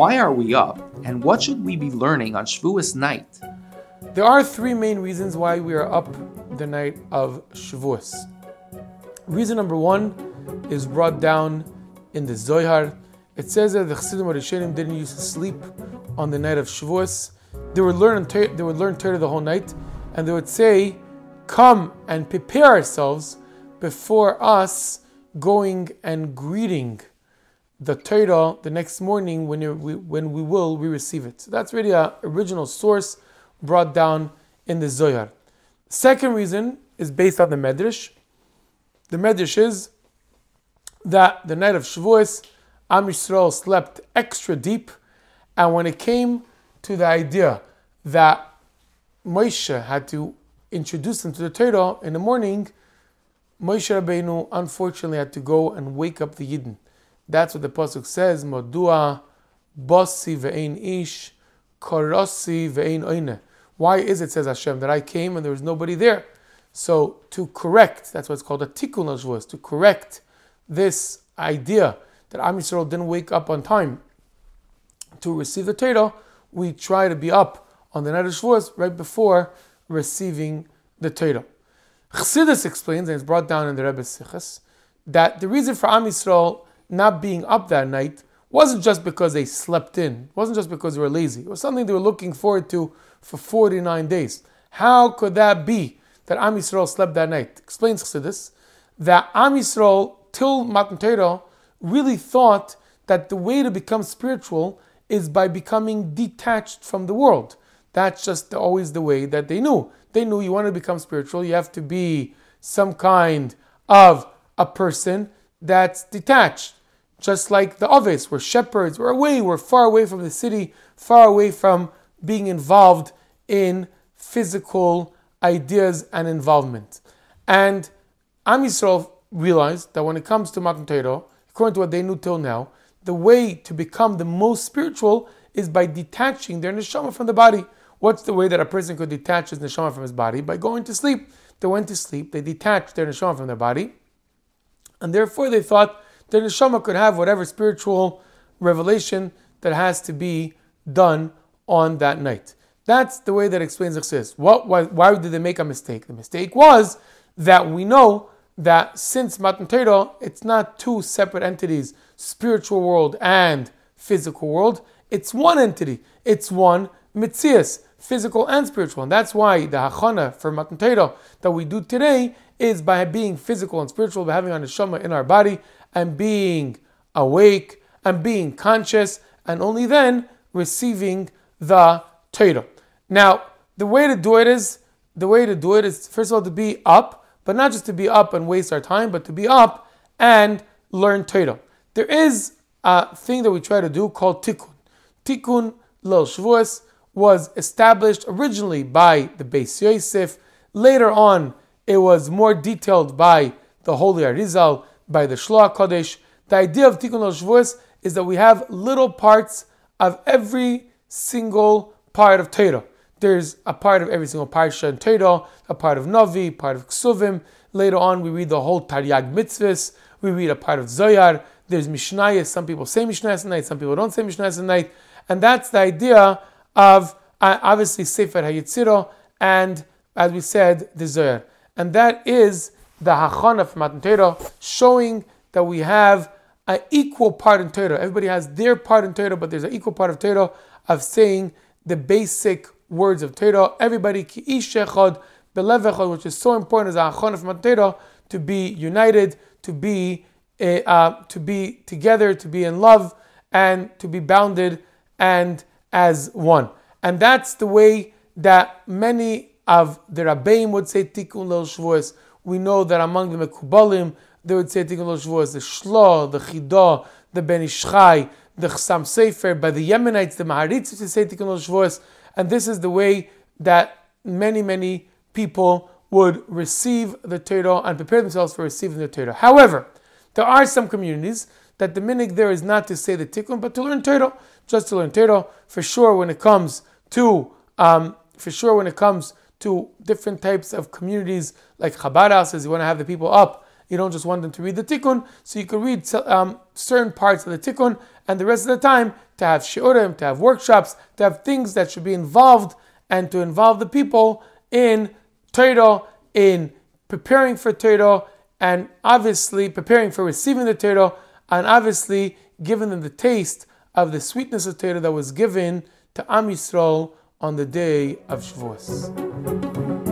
Why are we up, and what should we be learning on Shavuos night? There are three main reasons why we are up the night of Shavuos. Reason number one is brought down in the Zohar. It says that the Chassidim Rishonim didn't used to sleep on the night of Shavuos. They would learn they would learn Torah the whole night, and they would say, "Come and prepare ourselves before us going and greeting the Torah the next morning when, we, when we will we receive it. So that's really an original source brought down in the Zohar. Second reason is based on the Medrash. The Medrash is that the night of Shavuos, Am Yisrael slept extra deep, and when it came to the idea that Moshe had to introduce them to the Torah in the morning, Moshe Rabbeinu unfortunately had to go and wake up the Yidden. That's what the pasuk says. Modua bossi ve'ein ish karasi ve'ein oine. Why is it says Hashem that I came and there was nobody there? So to correct, that's what's called a tikkun al to correct this idea that Am Yisrael didn't wake up on time to receive the Torah, we try to be up on the night of Shavuos right before receiving the Torah. Chassidus explains, and it's brought down in the Rebbe Sichas, that the reason for Am Yisrael not being up that night wasn't just because they slept in, wasn't just because they were lazy. It was something they were looking forward to for 49 days. How could that be that Am Yisrael slept that night? Explains Chassidus that Am Yisrael, till Matan Torah, really thought that the way to become spiritual is by becoming detached from the world. That's just always the way that they knew. They knew you want to become spiritual, you have to be some kind of a person that's detached just like the Avos were shepherds, were away, were far away from the city, far away from being involved in physical ideas and involvement. And Am Yisrael realized that when it comes to Matan Torah, according to what they knew till now, the way to become the most spiritual is by detaching their neshama from the body. What's the way that a person could detach his neshama from his body? By going to sleep. They went to sleep, they detached their neshama from their body, and therefore they thought the neshama could have whatever spiritual revelation that has to be done on that night. That's the way that explains Chassidus. What, why, why did they make a mistake? The mistake was that we know that since Matan Torah, it's not two separate entities, spiritual world and physical world. It's one entity. It's one mitzias, physical and spiritual. And that's why the hachana for Matan Torah that we do today is by being physical and spiritual, by having a neshama in our body, and being awake and being conscious, and only then receiving the Torah. Now, the way to do it is the way to do it is first of all to be up, but not just to be up and waste our time, but to be up and learn Torah. There is a thing that we try to do called tikkun. Tikkun Lil Shavuos was established originally by the Beis Yosef. Later on, it was more detailed by the Holy Arizal by the Shloah Kodesh. The idea of Tikkun Shavuos is that we have little parts of every single part of Torah. There's a part of every single parsha in Torah, a part of Navi, part of Ksuvim. Later on, we read the whole Taryag mitzvahs. We read a part of Zoyar. There's Mishnayos. Some people say Mishnayos at night. Some people don't say Mishnayos at night. And that's the idea of uh, obviously Sefer HaYetzirah and, as we said, the Zoyar. And that is the hachana from Matan Torah, showing that we have an equal part in Torah. Everybody has their part in Torah, but there's an equal part of Torah of saying the basic words of Torah. Everybody ki ish echad which is so important as a hachana from Matan Torah to be united, to be eh, uh, to be together, to be in love, and to be bounded and as one. And that's the way that many of the Rabbeim would say Tikkun Lel we know that among the Mekubalim, they would say Tikkun Shavuos, the Shlo, the Chidah, the Ben Ish Chai, the Chasam Sofer, by the Yemenites, the Maharitz, to say Tikkun Shavuos, and this is the way that many, many people would receive the Torah and prepare themselves for receiving the Torah. However, there are some communities that the minhag there is not to say the tikkun, but to learn Torah, just to learn Torah. For sure, when it comes to, um, for sure, when it comes to different types of communities, like Chabad houses. You want to have the people up. You don't just want them to read the tikkun, so you can read um, certain parts of the tikkun, and the rest of the time to have shiurim, to have workshops, to have things that should be involved, and to involve the people in Torah, in preparing for Torah, and obviously preparing for receiving the Torah, and obviously giving them the taste of the sweetness of Torah that was given to Am Yisrael on the day of Shavuos.